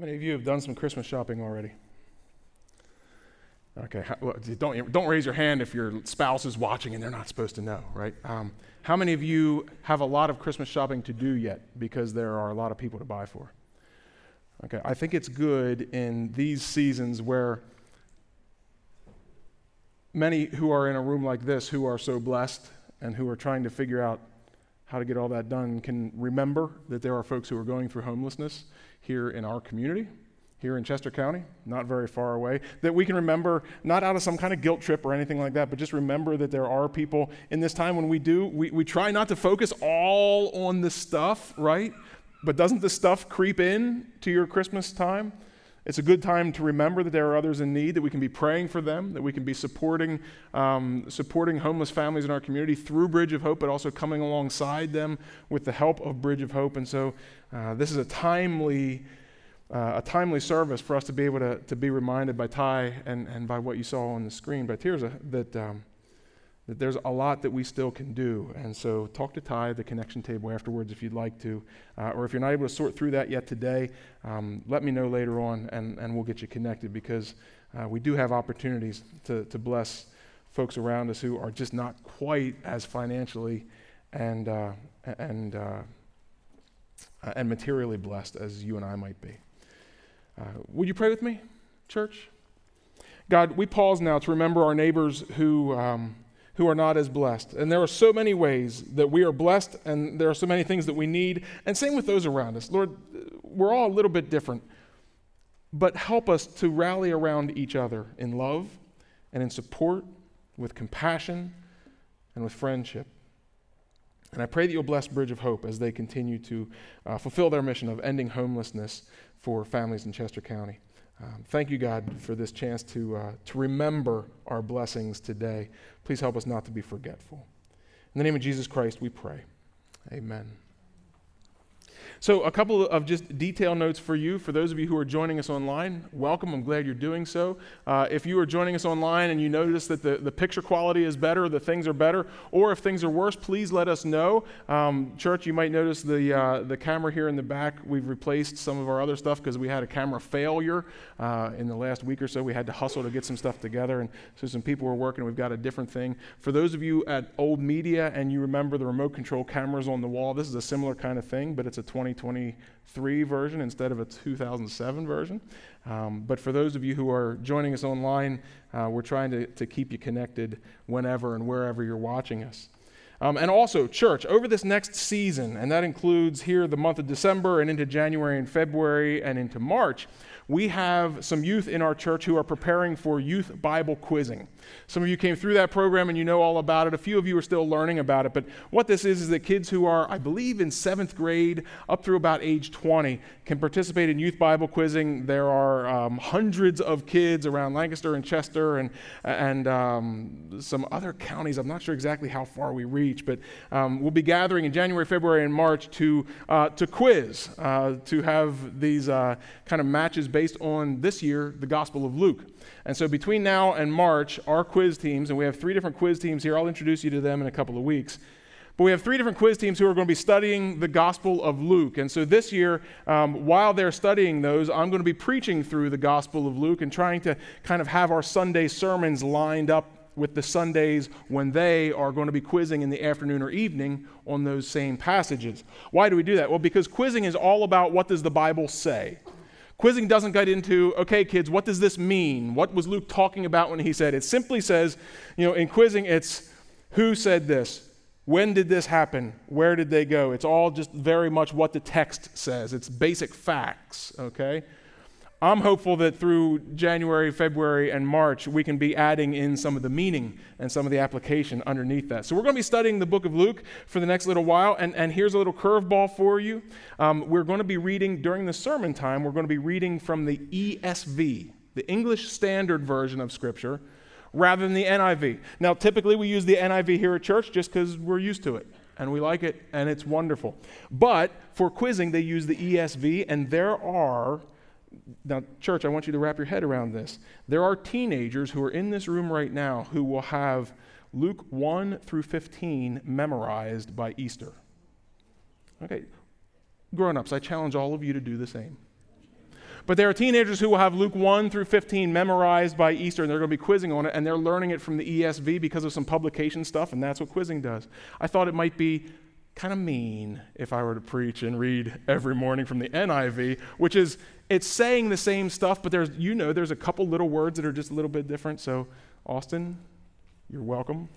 How many of you have done some Christmas shopping already? Okay, well, don't, don't raise your hand if your spouse is watching and they're not supposed to know, right? Um, how many of you have a lot of Christmas shopping to do yet because there are a lot of people to buy for? Okay, I think it's good in these seasons where many who are in a room like this who are so blessed and who are trying to figure out how to get all that done can remember that there are folks who are going through homelessness here in our community, here in Chester County, not very far away, that we can remember, not out of some kind of guilt trip or anything like that, but just remember that there are people in this time when we do, we, we try not to focus all on the stuff, right? But doesn't the stuff creep in to your Christmas time? It's a good time to remember that there are others in need, that we can be praying for them, that we can be supporting, um, supporting homeless families in our community through Bridge of Hope, but also coming alongside them with the help of Bridge of Hope. And so uh, this is a timely, uh, a timely service for us to be able to, to be reminded by Ty and, and by what you saw on the screen by Tirza that um, that there's a lot that we still can do. And so talk to Ty, at the connection table, afterwards if you'd like to. Uh, or if you're not able to sort through that yet today, um, let me know later on and, and we'll get you connected because uh, we do have opportunities to, to bless folks around us who are just not quite as financially and, uh, and, uh, and materially blessed as you and I might be. Uh, would you pray with me, church? God, we pause now to remember our neighbors who. Um, who are not as blessed. And there are so many ways that we are blessed, and there are so many things that we need. And same with those around us. Lord, we're all a little bit different. But help us to rally around each other in love and in support, with compassion and with friendship. And I pray that you'll bless Bridge of Hope as they continue to uh, fulfill their mission of ending homelessness for families in Chester County. Um, thank you, God, for this chance to, uh, to remember our blessings today. Please help us not to be forgetful. In the name of Jesus Christ, we pray. Amen. So, a couple of just detail notes for you. For those of you who are joining us online, welcome. I'm glad you're doing so. Uh, if you are joining us online and you notice that the, the picture quality is better, the things are better, or if things are worse, please let us know. Um, church, you might notice the, uh, the camera here in the back. We've replaced some of our other stuff because we had a camera failure uh, in the last week or so. We had to hustle to get some stuff together, and so some people were working. We've got a different thing. For those of you at Old Media and you remember the remote control cameras on the wall, this is a similar kind of thing, but it's a 20 2023 version instead of a 2007 version. Um, but for those of you who are joining us online, uh, we're trying to, to keep you connected whenever and wherever you're watching us. Um, and also, church, over this next season, and that includes here the month of December and into January and February and into March, we have some youth in our church who are preparing for youth Bible quizzing. Some of you came through that program and you know all about it. A few of you are still learning about it. But what this is is that kids who are, I believe, in seventh grade up through about age 20 can participate in youth Bible quizzing. There are um, hundreds of kids around Lancaster and Chester and, and um, some other counties. I'm not sure exactly how far we reach, but um, we'll be gathering in January, February, and March to, uh, to quiz, uh, to have these uh, kind of matches based based on this year, the Gospel of Luke. And so between now and March, our quiz teams, and we have three different quiz teams here, I'll introduce you to them in a couple of weeks. But we have three different quiz teams who are going to be studying the Gospel of Luke. And so this year, um, while they're studying those, I'm going to be preaching through the Gospel of Luke and trying to kind of have our Sunday sermons lined up with the Sundays when they are going to be quizzing in the afternoon or evening on those same passages. Why do we do that? Well, because quizzing is all about what does the Bible say? Quizzing doesn't get into, okay, kids, what does this mean? What was Luke talking about when he said it? simply says, you know, in quizzing, it's who said this? When did this happen? Where did they go? It's all just very much what the text says. It's basic facts, okay? I'm hopeful that through January, February, and March, we can be adding in some of the meaning and some of the application underneath that. So, we're going to be studying the book of Luke for the next little while. And, and here's a little curveball for you. Um, we're going to be reading during the sermon time, we're going to be reading from the ESV, the English Standard Version of Scripture, rather than the NIV. Now, typically we use the NIV here at church just because we're used to it and we like it and it's wonderful. But for quizzing, they use the ESV, and there are now, church, I want you to wrap your head around this. There are teenagers who are in this room right now who will have Luke 1 through 15 memorized by Easter. Okay, grown ups, I challenge all of you to do the same. But there are teenagers who will have Luke 1 through 15 memorized by Easter, and they're going to be quizzing on it, and they're learning it from the ESV because of some publication stuff, and that's what quizzing does. I thought it might be kind of mean if I were to preach and read every morning from the NIV, which is it's saying the same stuff, but there's you know there's a couple little words that are just a little bit different. So, Austin, you're welcome.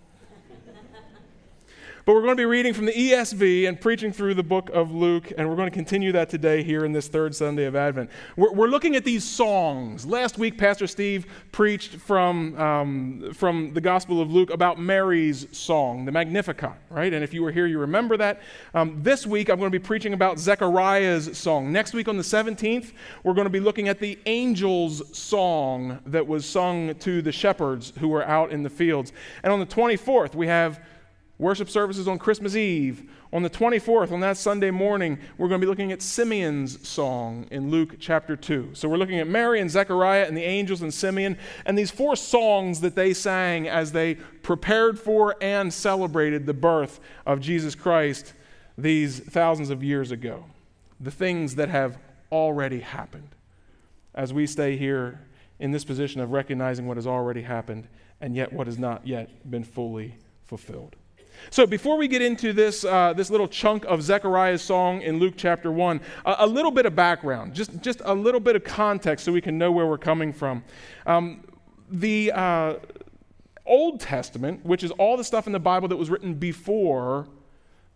But we're going to be reading from the ESV and preaching through the book of Luke, and we're going to continue that today here in this third Sunday of Advent. We're, we're looking at these songs. Last week, Pastor Steve preached from, um, from the Gospel of Luke about Mary's song, the Magnificat, right? And if you were here, you remember that. Um, this week, I'm going to be preaching about Zechariah's song. Next week, on the 17th, we're going to be looking at the angel's song that was sung to the shepherds who were out in the fields. And on the 24th, we have Worship services on Christmas Eve. On the 24th, on that Sunday morning, we're going to be looking at Simeon's song in Luke chapter 2. So we're looking at Mary and Zechariah and the angels and Simeon and these four songs that they sang as they prepared for and celebrated the birth of Jesus Christ these thousands of years ago. The things that have already happened. As we stay here in this position of recognizing what has already happened and yet what has not yet been fully fulfilled. So, before we get into this, uh, this little chunk of Zechariah's song in Luke chapter 1, a, a, little bit of background, just, just a little bit of context so we can know where we're coming from. Um, the uh, Old Testament, which is all the stuff in the Bible that was written before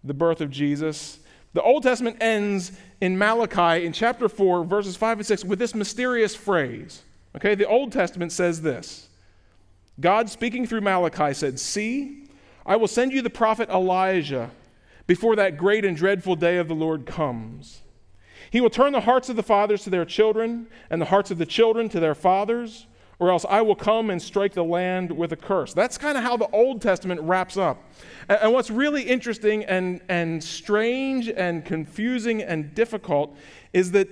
the birth of Jesus, the Old Testament ends in Malachi in chapter 4, verses 5 and 6, with this mysterious phrase. Okay, the Old Testament says this God speaking through Malachi said, See, I will send you the prophet Elijah before that great and dreadful day of the Lord comes. He will turn the hearts of the fathers to their children, and the hearts of the children to their fathers, or else I will come and strike the land with a curse. That's kind of how the Old Testament wraps up. And, what's really interesting and, and strange and confusing and difficult is that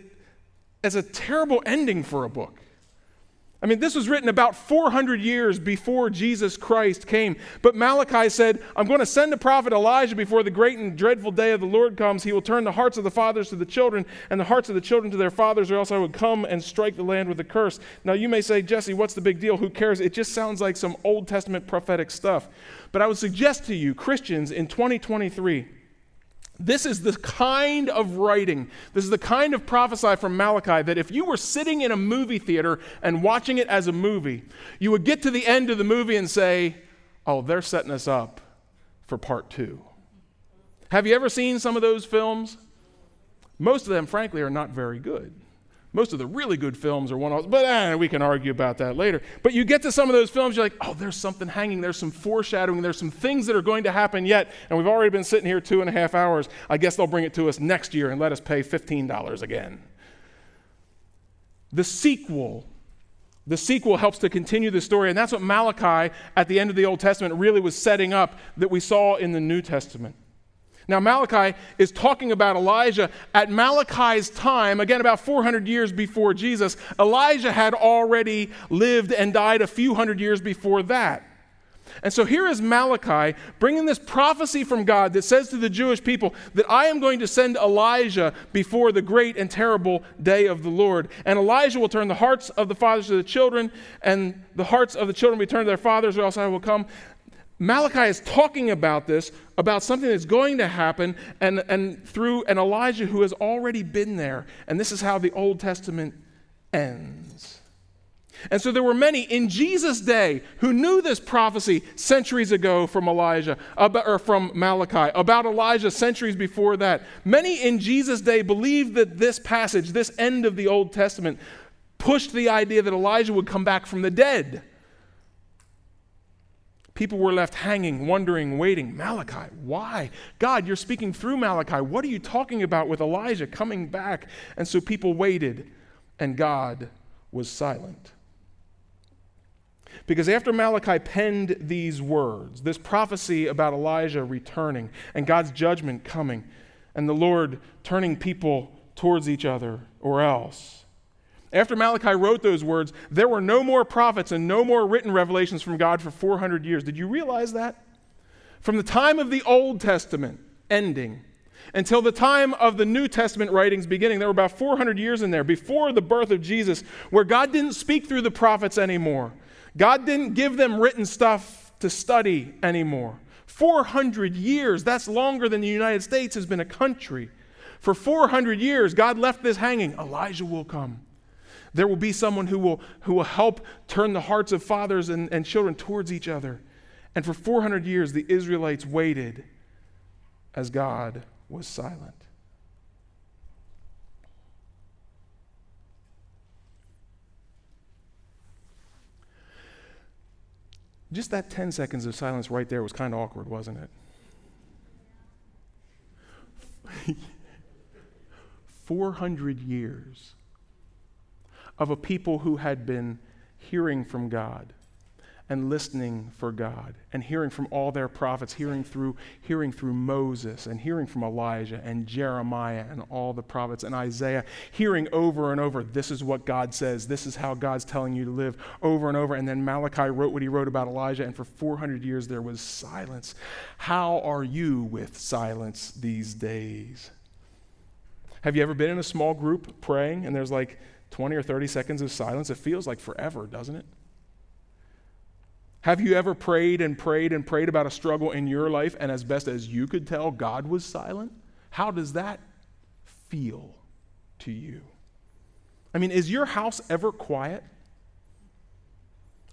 it's a terrible ending for a book. I mean, this was written about 400 years before Jesus Christ came. But Malachi said, I'm going to send the prophet Elijah before the great and dreadful day of the Lord comes. He will turn the hearts of the fathers to the children and the hearts of the children to their fathers, or else I would come and strike the land with a curse. Now, you may say, Jesse, what's the big deal? Who cares? It just sounds like some Old Testament prophetic stuff. But I would suggest to you, Christians in 2023, this is the kind of writing, this is the kind of prophesy from Malachi that if you were sitting in a movie theater and watching it as a movie, you would get to the end of the movie and say, Oh, they're setting us up for part two. Have you ever seen some of those films? Most of them, frankly, are not very good. Most of the really good films are one-offs, but eh, we can argue about that later. But you get to some of those films, you're like, oh, there's something hanging, there's some foreshadowing, there's some things that are going to happen yet, and we've already been sitting here two and a half hours. I guess they'll bring it to us next year and let us pay $15 again. The sequel the sequel helps to continue the story, and that's what Malachi at the end of the Old Testament really was setting up that we saw in the New Testament. Now, Malachi is talking about Elijah. At Malachi's time, again, about 400 years before Jesus, Elijah had already lived and died a few hundred years before that. And so here is Malachi bringing this prophecy from God that says to the Jewish people that I am going to send Elijah before the great and terrible day of the Lord. And Elijah will turn the hearts of the fathers to the children, and the hearts of the children return to their fathers, or else I will come. Malachi is talking about this, about something that's going to happen, and, and through an Elijah who has already been there. And this is how the Old Testament ends. And so there were many in Jesus' day who knew this prophecy centuries ago from Elijah, about, or from Malachi, about Elijah centuries before that. Many in Jesus' day believed that this passage, this end of the Old Testament, pushed the idea that Elijah would come back from the dead. People were left hanging, wondering, waiting. Malachi, why? God, you're speaking through Malachi. What are you talking about with Elijah coming back? And so people waited, and God was silent. Because after Malachi penned these words, this prophecy about Elijah returning and God's judgment coming, and the Lord turning people towards each other or else, after Malachi wrote those words, there were no more prophets and no more written revelations from God for 400 years. Did you realize that? From the time of the Old Testament ending Until the time of the New Testament writings beginning, there were about 400 years in there before the birth of Jesus where God didn't speak through the prophets anymore. God didn't give them written stuff to study anymore. 400 years, that's longer than the United States has been a country. For 400 years, God left this hanging. Elijah will come. There will be someone who will, who will help turn the hearts of fathers and, and children towards each other. And for 400 years, the Israelites waited as God was silent. Just that 10 seconds of silence right there was kind of awkward, wasn't it? 400 years of a people who had been hearing from God and listening for God and hearing from all their prophets, hearing through, hearing through Moses and hearing from Elijah and Jeremiah and all the prophets and Isaiah, hearing over and over, this is what God says, this is how God's telling you to live over and over. And then Malachi wrote what he wrote about Elijah, and for 400 years there was silence. How are you with silence these days? Have you ever been in a small group praying and there's like 20 or 30 seconds of silence? It feels like forever, doesn't it? Have you ever prayed and prayed and prayed about a struggle in your life, and as best as you could tell, God was silent? How does that feel to you? I mean, is your house ever quiet?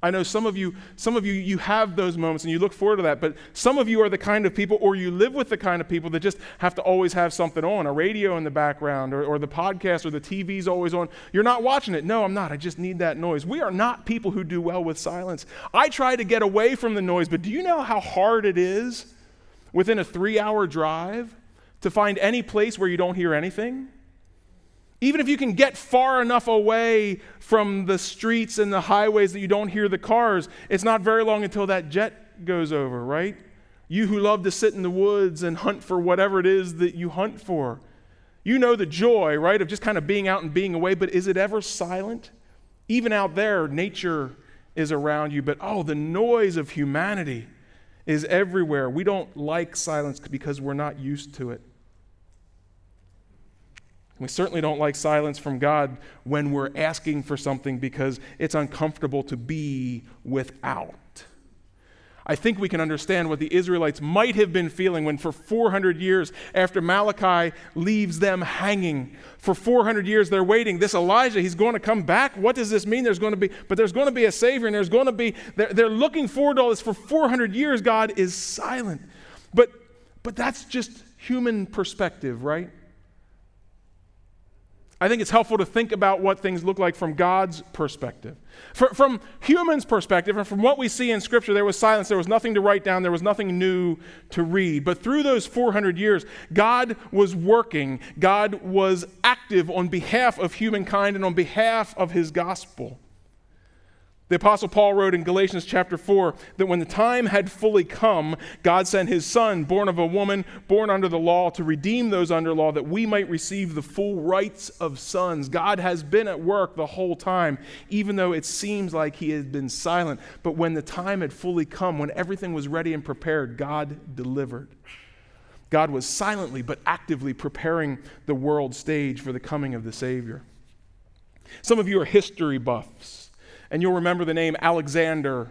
I know some of you, some of you, you have those moments and you look forward to that, but some of you are the kind of people, or you live with the kind of people that just have to always have something on, a radio in the background, or, or the podcast, or the TV's always on. You're not watching it. No, I'm not. I just need that noise. We are not people who do well with silence. I try to get away from the noise, but do you know how hard it is within a three hour drive to find any place where you don't hear anything? Even if you can get far enough away from the streets and the highways that you don't hear the cars, it's not very long until that jet goes over, right? You who love to sit in the woods and hunt for whatever it is that you hunt for. You know the joy, right, of just kind of being out and being away, but is it ever silent? Even out there, nature is around you, but oh, the noise of humanity is everywhere. We don't like silence because we're not used to it. We certainly don't like silence from God when we're asking for something because it's uncomfortable to be without. I think we can understand what the Israelites might have been feeling when, for 400 years after Malachi leaves them hanging, for 400 years they're waiting. This Elijah, he's going to come back. What does this mean? There's going to be, but there's going to be a Savior, and there's going to be, they're, they're looking forward to all this. For 400 years, God is silent. But, but that's just human perspective, right? I think it's helpful to think about what things look like from God's perspective. For, from humans' perspective, and from what we see in Scripture, there was silence. There was nothing to write down. There was nothing new to read. But through those 400 years, God was working. God was active on behalf of humankind and on behalf of his gospel. The Apostle Paul wrote in Galatians chapter 4 that when the time had fully come, God sent his Son, born of a woman, born under the law, to redeem those under law, that we might receive the full rights of sons. God has been at work the whole time, even though it seems like he has been silent. But when the time had fully come, when everything was ready and prepared, God delivered. God was silently but actively preparing the world stage for the coming of the Savior. Some of you are history buffs and you'll remember the name Alexander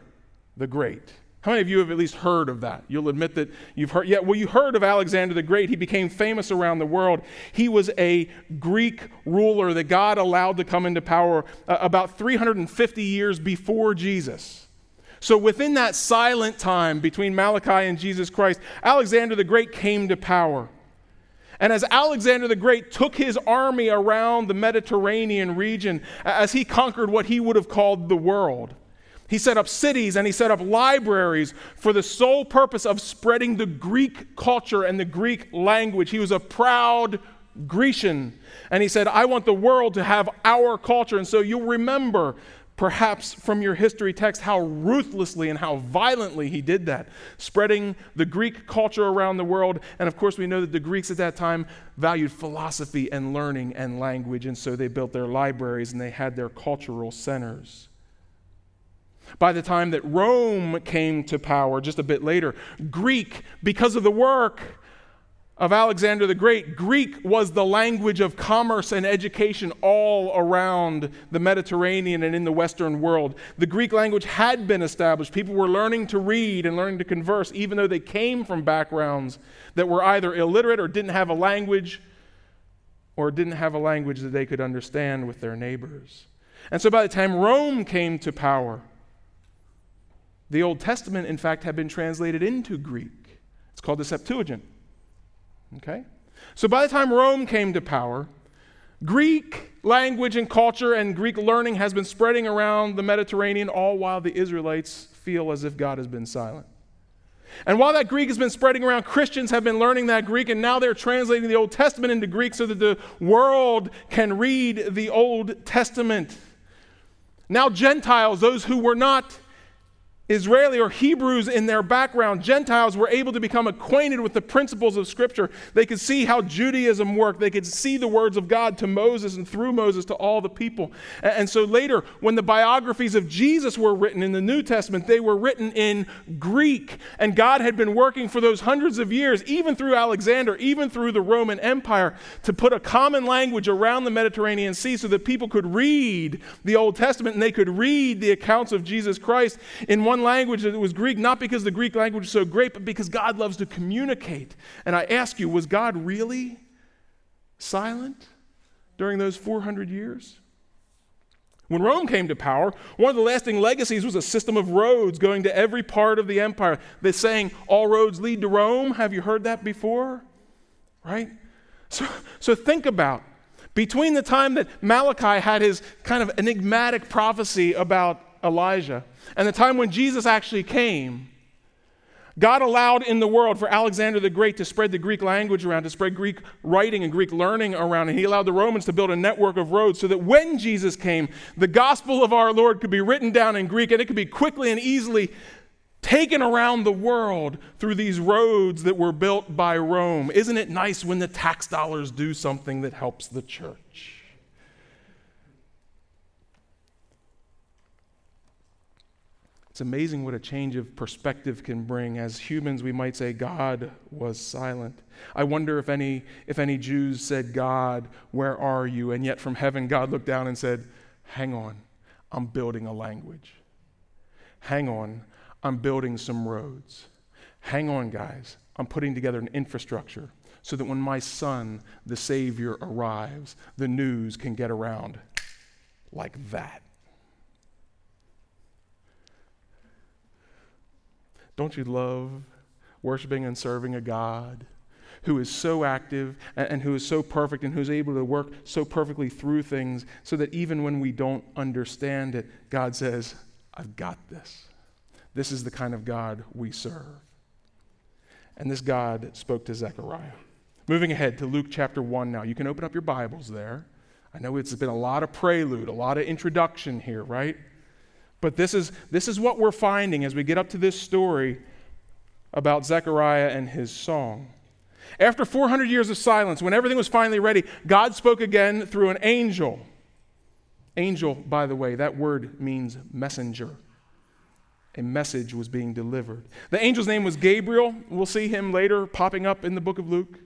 the Great. How many of you have at least heard of that? You'll admit that you've heard. Yeah, well, you heard of Alexander the Great. He became famous around the world. He was a Greek ruler that God allowed to come into power uh, about 350 years before Jesus. So, within that silent time between Malachi and Jesus Christ, Alexander the Great came to power. And as Alexander the Great took his army around the Mediterranean region, as he conquered what he would have called the world, he set up cities and he set up libraries for the sole purpose of spreading the Greek culture and the Greek language. He was a proud Grecian. And he said, I want the world to have our culture. And so you'll remember perhaps from your history text how ruthlessly and how violently he did that, spreading the Greek culture around the world. And of course, we know that the Greeks at that time valued philosophy and learning and language, and so they built their libraries and they had their cultural centers. By the time that Rome came to power, just a bit later, Greek, because of the work of Alexander the Great, Greek was the language of commerce and education all around the Mediterranean and in the Western world. The Greek language had been established. People were learning to read and learning to converse, even though they came from backgrounds that were either illiterate or didn't have a language or didn't have a language that they could understand with their neighbors. And so by the time Rome came to power, the Old Testament, in fact, had been translated into Greek. It's called the Septuagint. Okay? So by the time Rome came to power, Greek language and culture and Greek learning has been spreading around the Mediterranean, all while the Israelites feel as if God has been silent. And while that Greek has been spreading around, Christians have been learning that Greek, and now they're translating the Old Testament into Greek so that the world can read the Old Testament. Now, Gentiles, those who were not Israeli or Hebrews in their background, Gentiles were able to become acquainted with the principles of Scripture. They could see how Judaism worked. They could see the words of God to Moses and through Moses to all the people. And so later, when the biographies of Jesus were written in the New Testament, they were written in Greek. And God had been working for those hundreds of years, even through Alexander, even through the Roman Empire, to put a common language around the Mediterranean Sea so that people could read the Old Testament and they could read the accounts of Jesus Christ in one language that was Greek, not because the Greek language is so great, but because God loves to communicate. And I ask you, was God really silent during those 400 years? When Rome came to power, one of the lasting legacies was a system of roads going to every part of the empire. They're saying all roads lead to Rome. Have you heard that before? Right? So, so think about between the time that Malachi had his kind of enigmatic prophecy about Elijah and the time when Jesus actually came, God allowed in the world for Alexander the Great to spread the Greek language around, to spread Greek writing and Greek learning around, and he allowed the Romans to build a network of roads so that when Jesus came, the gospel of our Lord could be written down in Greek and it could be quickly and easily taken around the world through these roads that were built by Rome. Isn't it nice when the tax dollars do something that helps the church? It's amazing what a change of perspective can bring. As humans, we might say God was silent. I wonder if any, if any Jews said, God, where are you? And yet from heaven, God looked down and said, Hang on, I'm building a language. Hang on, I'm building some roads. Hang on, guys, I'm putting together an infrastructure so that when my son, the Savior, arrives, the news can get around like that. Don't you love worshiping and serving a God who is so active and, who is so perfect and who's able to work so perfectly through things so that even when we don't understand it, God says, I've got this. This is the kind of God we serve. And this God spoke to Zechariah. Moving ahead to Luke chapter 1 now. You can open up your Bibles there. I know it's been a lot of prelude, a lot of introduction here, right? But this is, this is what we're finding as we get up to this story about Zechariah and his song. After 400 years of silence, when everything was finally ready, God spoke again through an angel. Angel, by the way, that word means messenger. A message was being delivered. The angel's name was Gabriel. We'll see him later popping up in the book of Luke.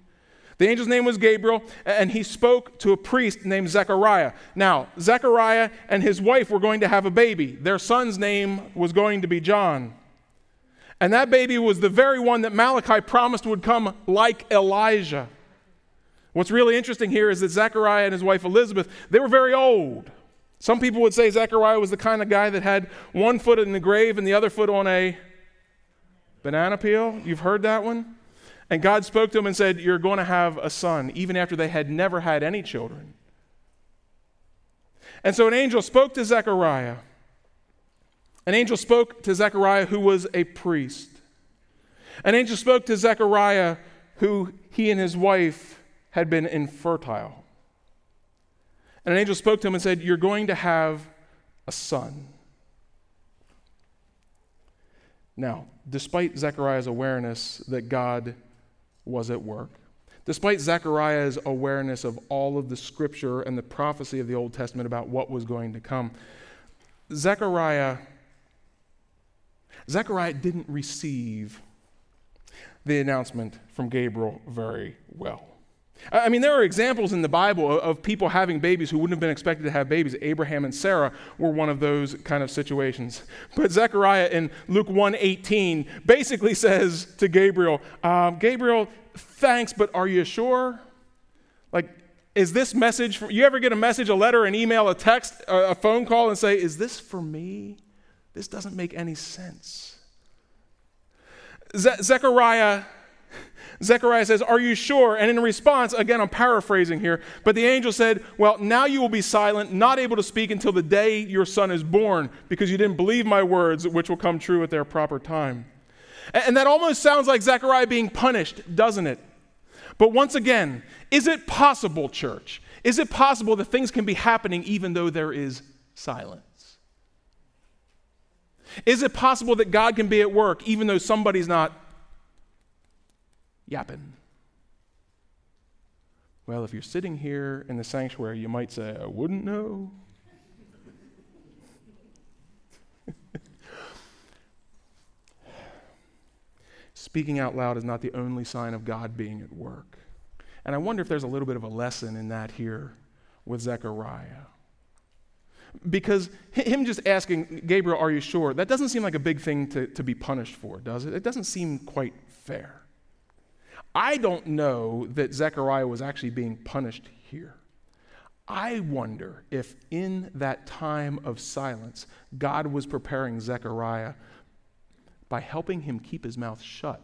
The angel's name was Gabriel, and he spoke to a priest named Zechariah. Now, Zechariah and his wife were going to have a baby. Their son's name was going to be John. And that baby was the very one that Malachi promised would come like Elijah. What's really interesting here is that Zechariah and his wife Elizabeth, they were very old. Some people would say Zechariah was the kind of guy that had one foot in the grave and the other foot on a banana peel. You've heard that one? And God spoke to him and said, You're going to have a son, even after they had never had any children. And so an angel spoke to Zechariah. An angel spoke to Zechariah, who was a priest. An angel spoke to Zechariah, who he and his wife had been infertile. And an angel spoke to him and said, You're going to have a son. Now, despite Zechariah's awareness that God was at work. Despite Zechariah's awareness of all of the scripture and the prophecy of the Old Testament about what was going to come, Zechariah, Zechariah didn't receive the announcement from Gabriel very well. I mean, there are examples in the Bible of people having babies who wouldn't have been expected to have babies. Abraham and Sarah were one of those kind of situations. But Zechariah in Luke 1:18 basically says to Gabriel, um, "Gabriel, thanks, but are you sure? Like, is this message? For, you ever get a message, a letter, an email, a text, a, a phone call, and say, is this for me? This doesn't make any sense." Ze- Zechariah Zechariah says, Are you sure? And in response, again, I'm paraphrasing here, but the angel said, Well, now you will be silent, not able to speak until the day your son is born, because you didn't believe my words, which will come true at their proper time. And that almost sounds like Zechariah being punished, doesn't it? But once again, is it possible, church? Is it possible that things can be happening even though there is silence? Is it possible that God can be at work even though somebody's not yapping. Well, if you're sitting here in the sanctuary, you might say, I wouldn't know. Speaking out loud is not the only sign of God being at work. And I wonder if there's a little bit of a lesson in that here with Zechariah. Because him just asking, Gabriel, are you sure? That doesn't seem like a big thing to, to be punished for, does it? It doesn't seem quite fair. I don't know that Zechariah was actually being punished here. I wonder if in that time of silence, God was preparing Zechariah by helping him keep his mouth shut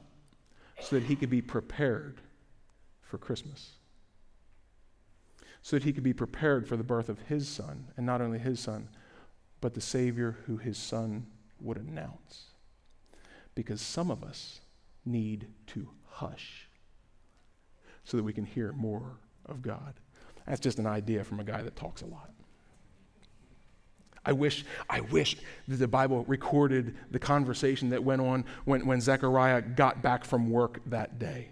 so that he could be prepared for Christmas. So that he could be prepared for the birth of his son, and not only his son, but the Savior who his son would announce. Because some of us need to hush so that we can hear more of God. That's just an idea from a guy that talks a lot. I wish, I wish that the Bible recorded the conversation that went on when, when Zechariah got back from work that day.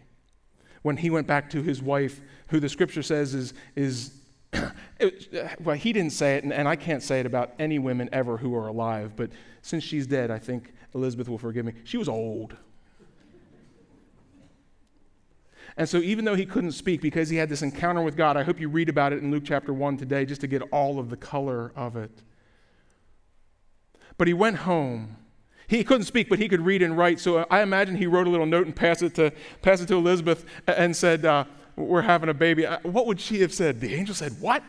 When he went back to his wife, who the scripture says is, is it, uh, well, he didn't say it, and, and I can't say it about any women ever who are alive, but since she's dead, I think Elizabeth will forgive me. She was old. And so, even though he couldn't speak because he had this encounter with God, I hope you read about it in Luke chapter 1 today just to get all of the color of it. But he went home. He couldn't speak, but he could read and write. So I imagine he wrote a little note and passed it to, passed it to Elizabeth and said, uh, We're having a baby. Uh, what would she have said? The angel said, What?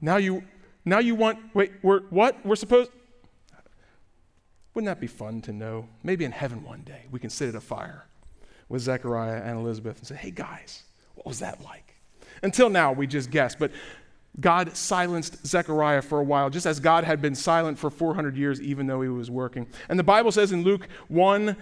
Now you, now you want, wait, we're, what? We're supposed. Wouldn't that be fun to know? Maybe in heaven one day we can sit at a fire with Zechariah and Elizabeth and say, hey guys, what was that like? Until now, we just guessed, but God silenced Zechariah for a while, just as God had been silent for 400 years, even though he was working. And the Bible says in Luke 1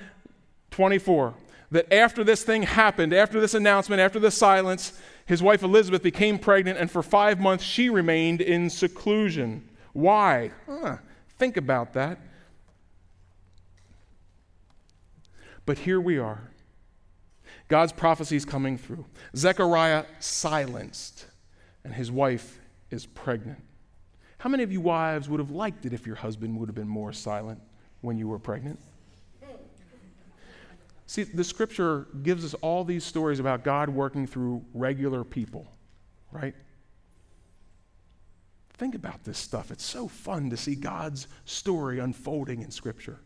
24 that after this thing happened, after this announcement, after the silence, his wife Elizabeth became pregnant, and for five months she remained in seclusion. Why? Huh, think about that. But here we are. God's prophecy is coming through. Zechariah silenced, and his wife is pregnant. How many of you wives would have liked it if your husband would have been more silent when you were pregnant? See, the scripture gives us all these stories about God working through regular people, right? Think about this stuff. It's so fun to see God's story unfolding in scripture.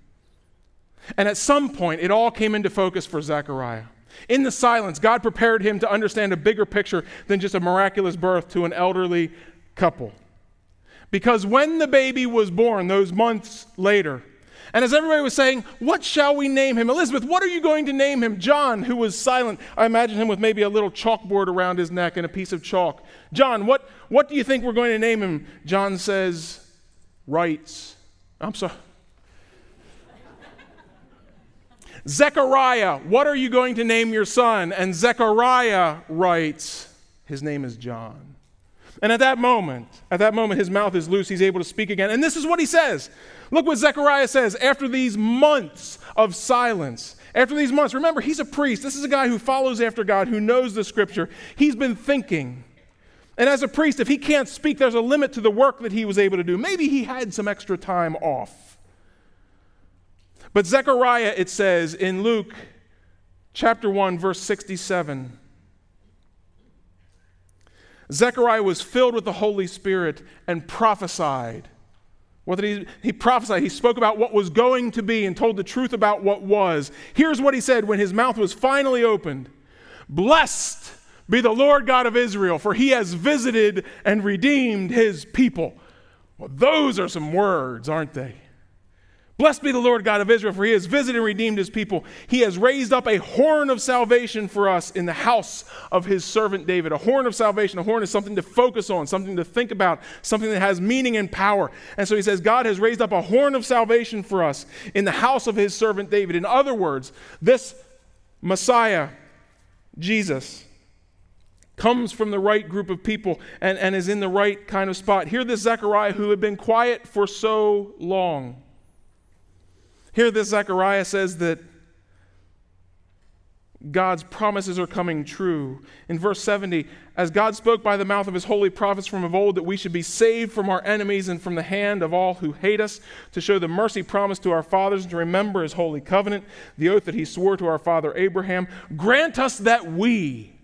And at some point, it all came into focus for Zechariah. In the silence, God prepared him to understand a bigger picture than just a miraculous birth to an elderly couple. Because when the baby was born, those months later, and as everybody was saying, What shall we name him? Elizabeth, what are you going to name him? John, who was silent, I imagine him with maybe a little chalkboard around his neck and a piece of chalk. John, what, what do you think we're going to name him? John says, Writes. I'm sorry. Zechariah, what are you going to name your son? And Zechariah writes, His name is John. And at that moment, at that moment, his mouth is loose. He's able to speak again. And this is what he says. Look what Zechariah says after these months of silence. After these months, remember, he's a priest. This is a guy who follows after God, who knows the scripture. He's been thinking. And as a priest, if he can't speak, there's a limit to the work that he was able to do. Maybe he had some extra time off. But Zechariah, it says in Luke chapter 1, verse 67. Zechariah was filled with the Holy Spirit and prophesied. What did he, he prophesied? He spoke about what was going to be and told the truth about what was. Here's what he said when his mouth was finally opened Blessed be the Lord God of Israel, for he has visited and redeemed his people. Well, those are some words, aren't they? Blessed be the Lord God of Israel, for he has visited and redeemed his people. He has raised up a horn of salvation for us in the house of his servant David. A horn of salvation. A horn is something to focus on, something to think about, something that has meaning and power. And so he says, God has raised up a horn of salvation for us in the house of his servant David. In other words, this Messiah, Jesus, comes from the right group of people and, and is in the right kind of spot. Hear this Zechariah who had been quiet for so long here, this Zechariah says that God's promises are coming true. In verse 70, as God spoke by the mouth of his holy prophets from of old that we should be saved from our enemies and from the hand of all who hate us, to show the mercy promised to our fathers and to remember his holy covenant, the oath that he swore to our father Abraham, grant us that we,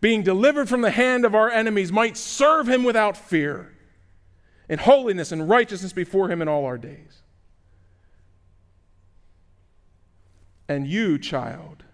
being delivered from the hand of our enemies, might serve him without fear, in holiness and righteousness before him in all our days. And you, child,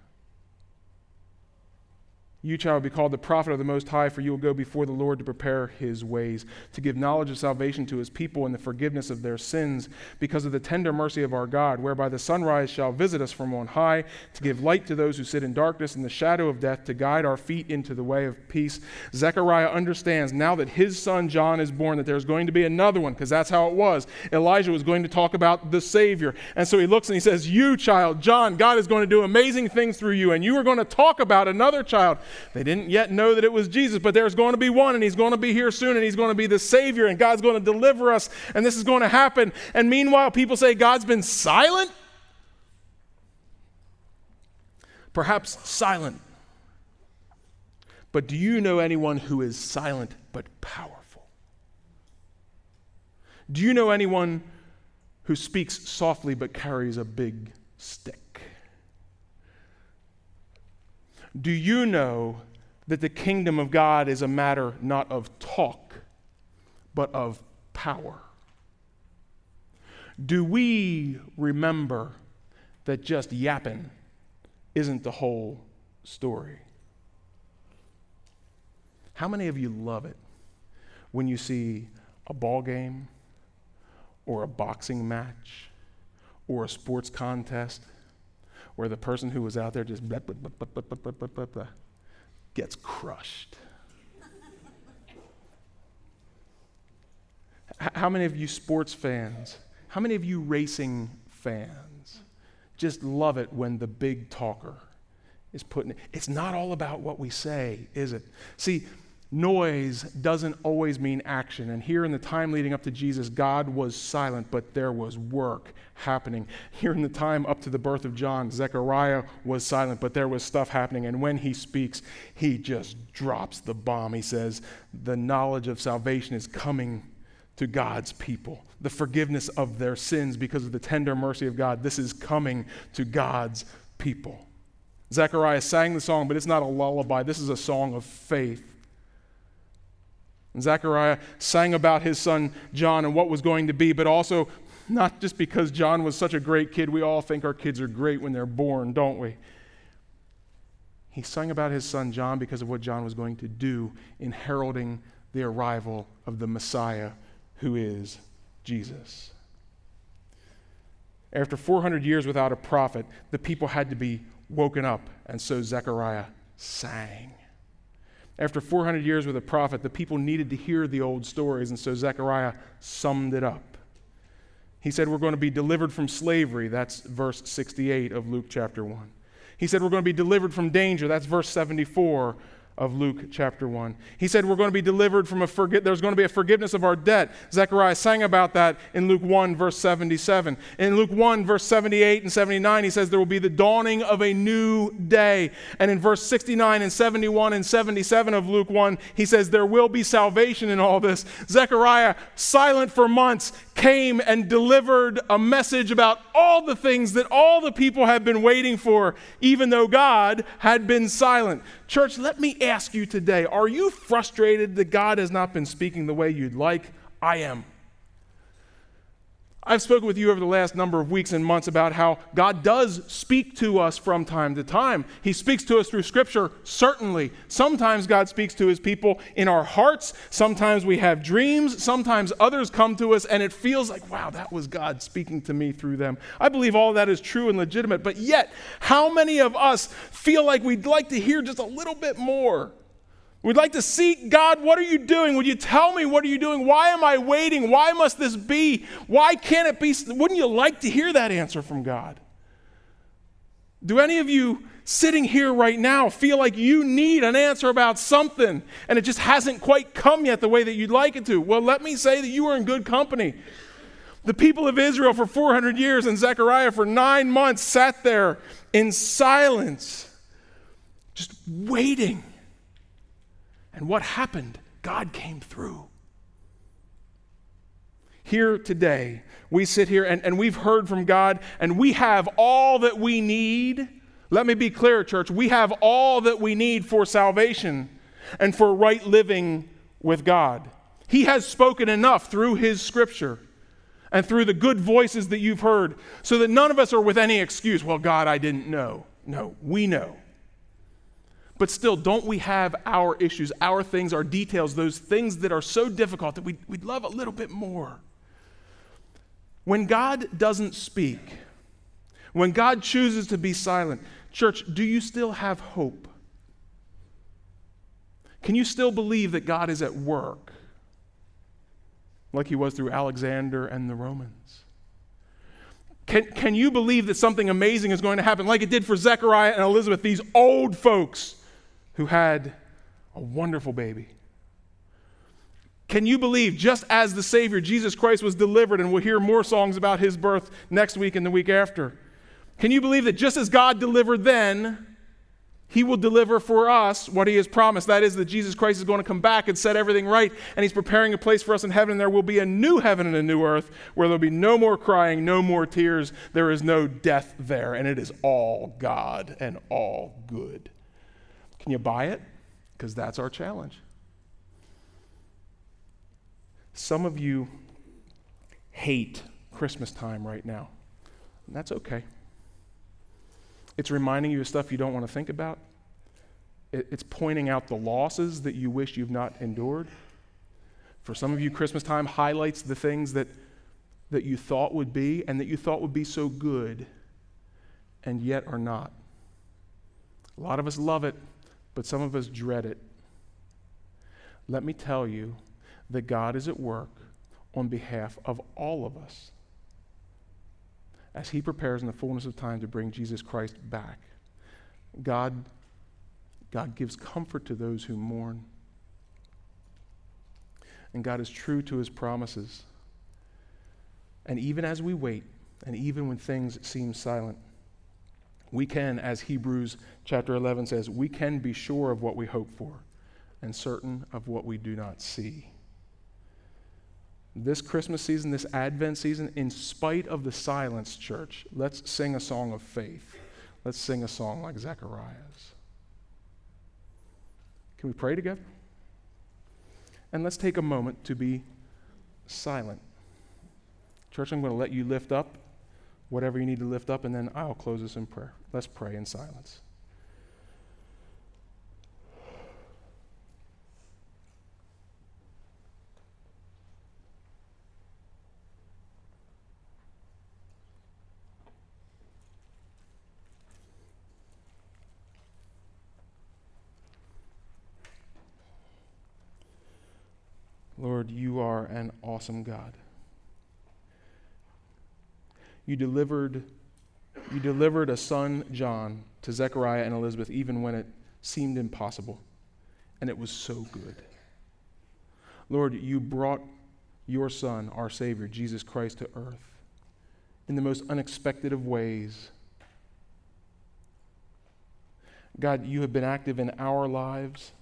you child, will be called the prophet of the Most High, for you will go before the Lord to prepare his ways, to give knowledge of salvation to his people and the forgiveness of their sins, because of the tender mercy of our God, whereby the sunrise shall visit us from on high, to give light to those who sit in darkness and the shadow of death, to guide our feet into the way of peace. Zechariah understands now that his son John is born that there's going to be another one, because that's how it was. Elijah was going to talk about the Savior. And so he looks and he says, You, child, John, God is going to do amazing things through you, and you are going to talk about another child they didn't yet know that it was Jesus, but there's going to be one, and he's going to be here soon, and he's going to be the Savior, and God's going to deliver us, and this is going to happen. And meanwhile, people say God's been silent. Perhaps silent. But do you know anyone who is silent but powerful? Do you know anyone who speaks softly but carries a big stick? Do you know that the kingdom of God is a matter not of talk, but of power? Do we remember that just yapping isn't the whole story? How many of you love it when you see a ball game or a boxing match or a sports contest where the person who was out there just blah, blah, blah, gets crushed. how many of you sports fans, how many of you racing fans just love it when the big talker is putting it? It's not all about what we say, is it? See, noise doesn't always mean action. And here in the time leading up to Jesus, God was silent, but there was work happening. Here in the time up to the birth of John, Zechariah was silent, but there was stuff happening. And when he speaks, he just drops the bomb. He says, The knowledge of salvation is coming to God's people. The forgiveness of their sins because of the tender mercy of God. This is coming to God's people. Zechariah sang the song, but it's not a lullaby. This is a song of faith. Zechariah sang about his son John and what was going to be, but also not just because John was such a great kid. We all think our kids are great when they're born, don't we? He sang about his son John because of what John was going to do in heralding the arrival of the Messiah, who is Jesus. After 400 years without a prophet, the people had to be woken up, and so Zechariah sang. After 400 years with a prophet, the people needed to hear the old stories, and so Zechariah summed it up. He said, We're going to be delivered from slavery. That's verse 68 of Luke chapter 1. He said, We're going to be delivered from danger. That's verse 74 of Luke chapter 1. He said we're going to be delivered from a forget there's going to be a forgiveness of our debt. Zechariah sang about that in Luke 1 verse 77. In Luke 1 verse 78 and 79 he says there will be the dawning of a new day. And in verse 69 and 71 and 77 of Luke 1 he says there will be salvation in all this. Zechariah silent for months came and delivered a message about all the things that all the people had been waiting for even though God had been silent. Church, let me ask you today are you frustrated that God has not been speaking the way you'd like? I am. I've spoken with you over the last number of weeks and months about how God does speak to us from time to time. He speaks to us through Scripture, certainly. Sometimes God speaks to His people in our hearts. Sometimes we have dreams. Sometimes others come to us and it feels like, wow, that was God speaking to me through them. I believe all that is true and legitimate. But yet, how many of us feel like we'd like to hear just a little bit more? We'd like to seek God, what are you doing? Would you tell me what are you doing? Why am I waiting? Why must this be? Why can't it be? Wouldn't you like to hear that answer from God? Do any of you sitting here right now feel like you need an answer about something and it just hasn't quite come yet the way that you'd like it to? Well, let me say that you are in good company. The people of Israel for 400 years and Zechariah for nine months sat there in silence, just waiting and what happened? God came through. Here today, we sit here and, and we've heard from God and we have all that we need. Let me be clear, church. We have all that we need for salvation and for right living with God. He has spoken enough through His scripture and through the good voices that you've heard so that none of us are with any excuse. Well, God, I didn't know. No, we know. But still, don't we have our issues, our things, our details, those things that are so difficult that we'd, we'd love a little bit more? When God doesn't speak, when God chooses to be silent, church, do you still have hope? Can you still believe that God is at work like he was through Alexander and the Romans? Can, can you believe that something amazing is going to happen like it did for Zechariah and Elizabeth, these old folks who had a wonderful baby. Can you believe, just as the Savior, Jesus Christ, was delivered, and we'll hear more songs about his birth next week and the week after? Can you believe that just as God delivered then, he will deliver for us what he has promised? That is, that Jesus Christ is going to come back and set everything right, and he's preparing a place for us in heaven, and there will be a new heaven and a new earth where there'll be no more crying, no more tears, there is no death there, and it is all God and all good. Can you buy it? Because that's our challenge. Some of you hate Christmas time right now, and that's okay. It's reminding you of stuff you don't want to think about. It's pointing out the losses that you wish you've not endured. For some of you, Christmas time highlights the things that, that you thought would be and that you thought would be so good and yet are not. A lot of us love it, but some of us dread it. Let me tell you that God is at work on behalf of all of us as He prepares in the fullness of time to bring Jesus Christ back. God, God gives comfort to those who mourn. And God is true to His promises. And even as we wait, and even when things seem silent, we can, as Hebrews chapter 11 says, we can be sure of what we hope for and certain of what we do not see. This Christmas season, this Advent season, in spite of the silence, church, let's sing a song of faith. Let's sing a song like Zechariah's. Can we pray together? And let's take a moment to be silent. Church, I'm going to let you lift up whatever you need to lift up, and then I'll close this in prayer. Let's pray in silence. Lord, you are an awesome God. You delivered, you delivered a son, John, to Zechariah and Elizabeth, even when it seemed impossible. and it was so good. Lord, you brought your Son, our Savior, Jesus Christ, to earth in the most unexpected of ways. God, you have been active in our lives.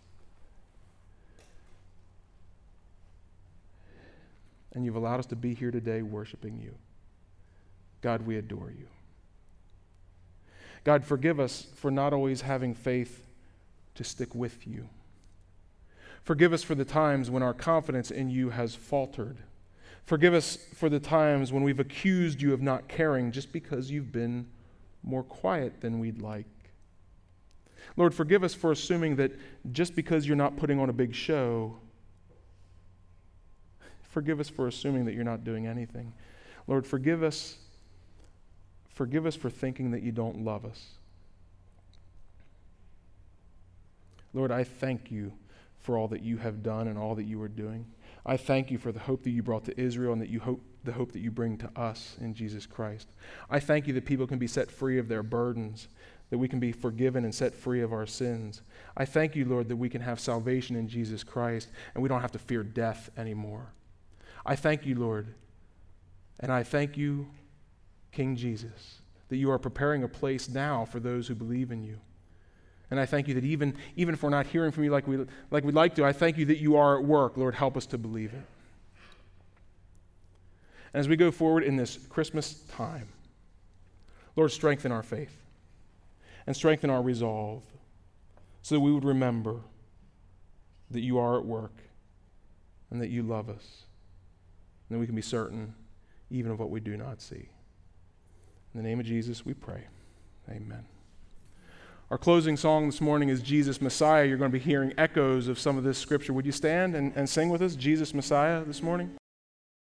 And you've allowed us to be here today worshiping you. God, we adore you. God, forgive us for not always having faith to stick with you. Forgive us for the times when our confidence in you has faltered. Forgive us for the times when we've accused you of not caring just because you've been more quiet than we'd like. Lord, forgive us for assuming that just because you're not putting on a big show, forgive us for assuming that you're not doing anything. Lord, forgive us. Forgive us for thinking that you don't love us. Lord, I thank you for all that you have done and all that you are doing. I thank you for the hope that you brought to Israel and that you hope the hope that you bring to us in Jesus Christ. I thank you that people can be set free of their burdens, that we can be forgiven and set free of our sins. I thank you, Lord, that we can have salvation in Jesus Christ and we don't have to fear death anymore. I thank you, Lord, and I thank you, King Jesus, that you are preparing a place now for those who believe in you. And I thank you that even, even if we're not hearing from you like, we, like we'd like to, I thank you that you are at work. Lord, help us to believe it. And as we go forward in this Christmas time, Lord, strengthen our faith and strengthen our resolve so that we would remember that you are at work and that you love us. And that we can be certain even of what we do not see. In the name of Jesus, we pray. Amen. Our closing song this morning is Jesus Messiah. You're going to be hearing echoes of some of this scripture. Would you stand and, and sing with us, Jesus Messiah, this morning?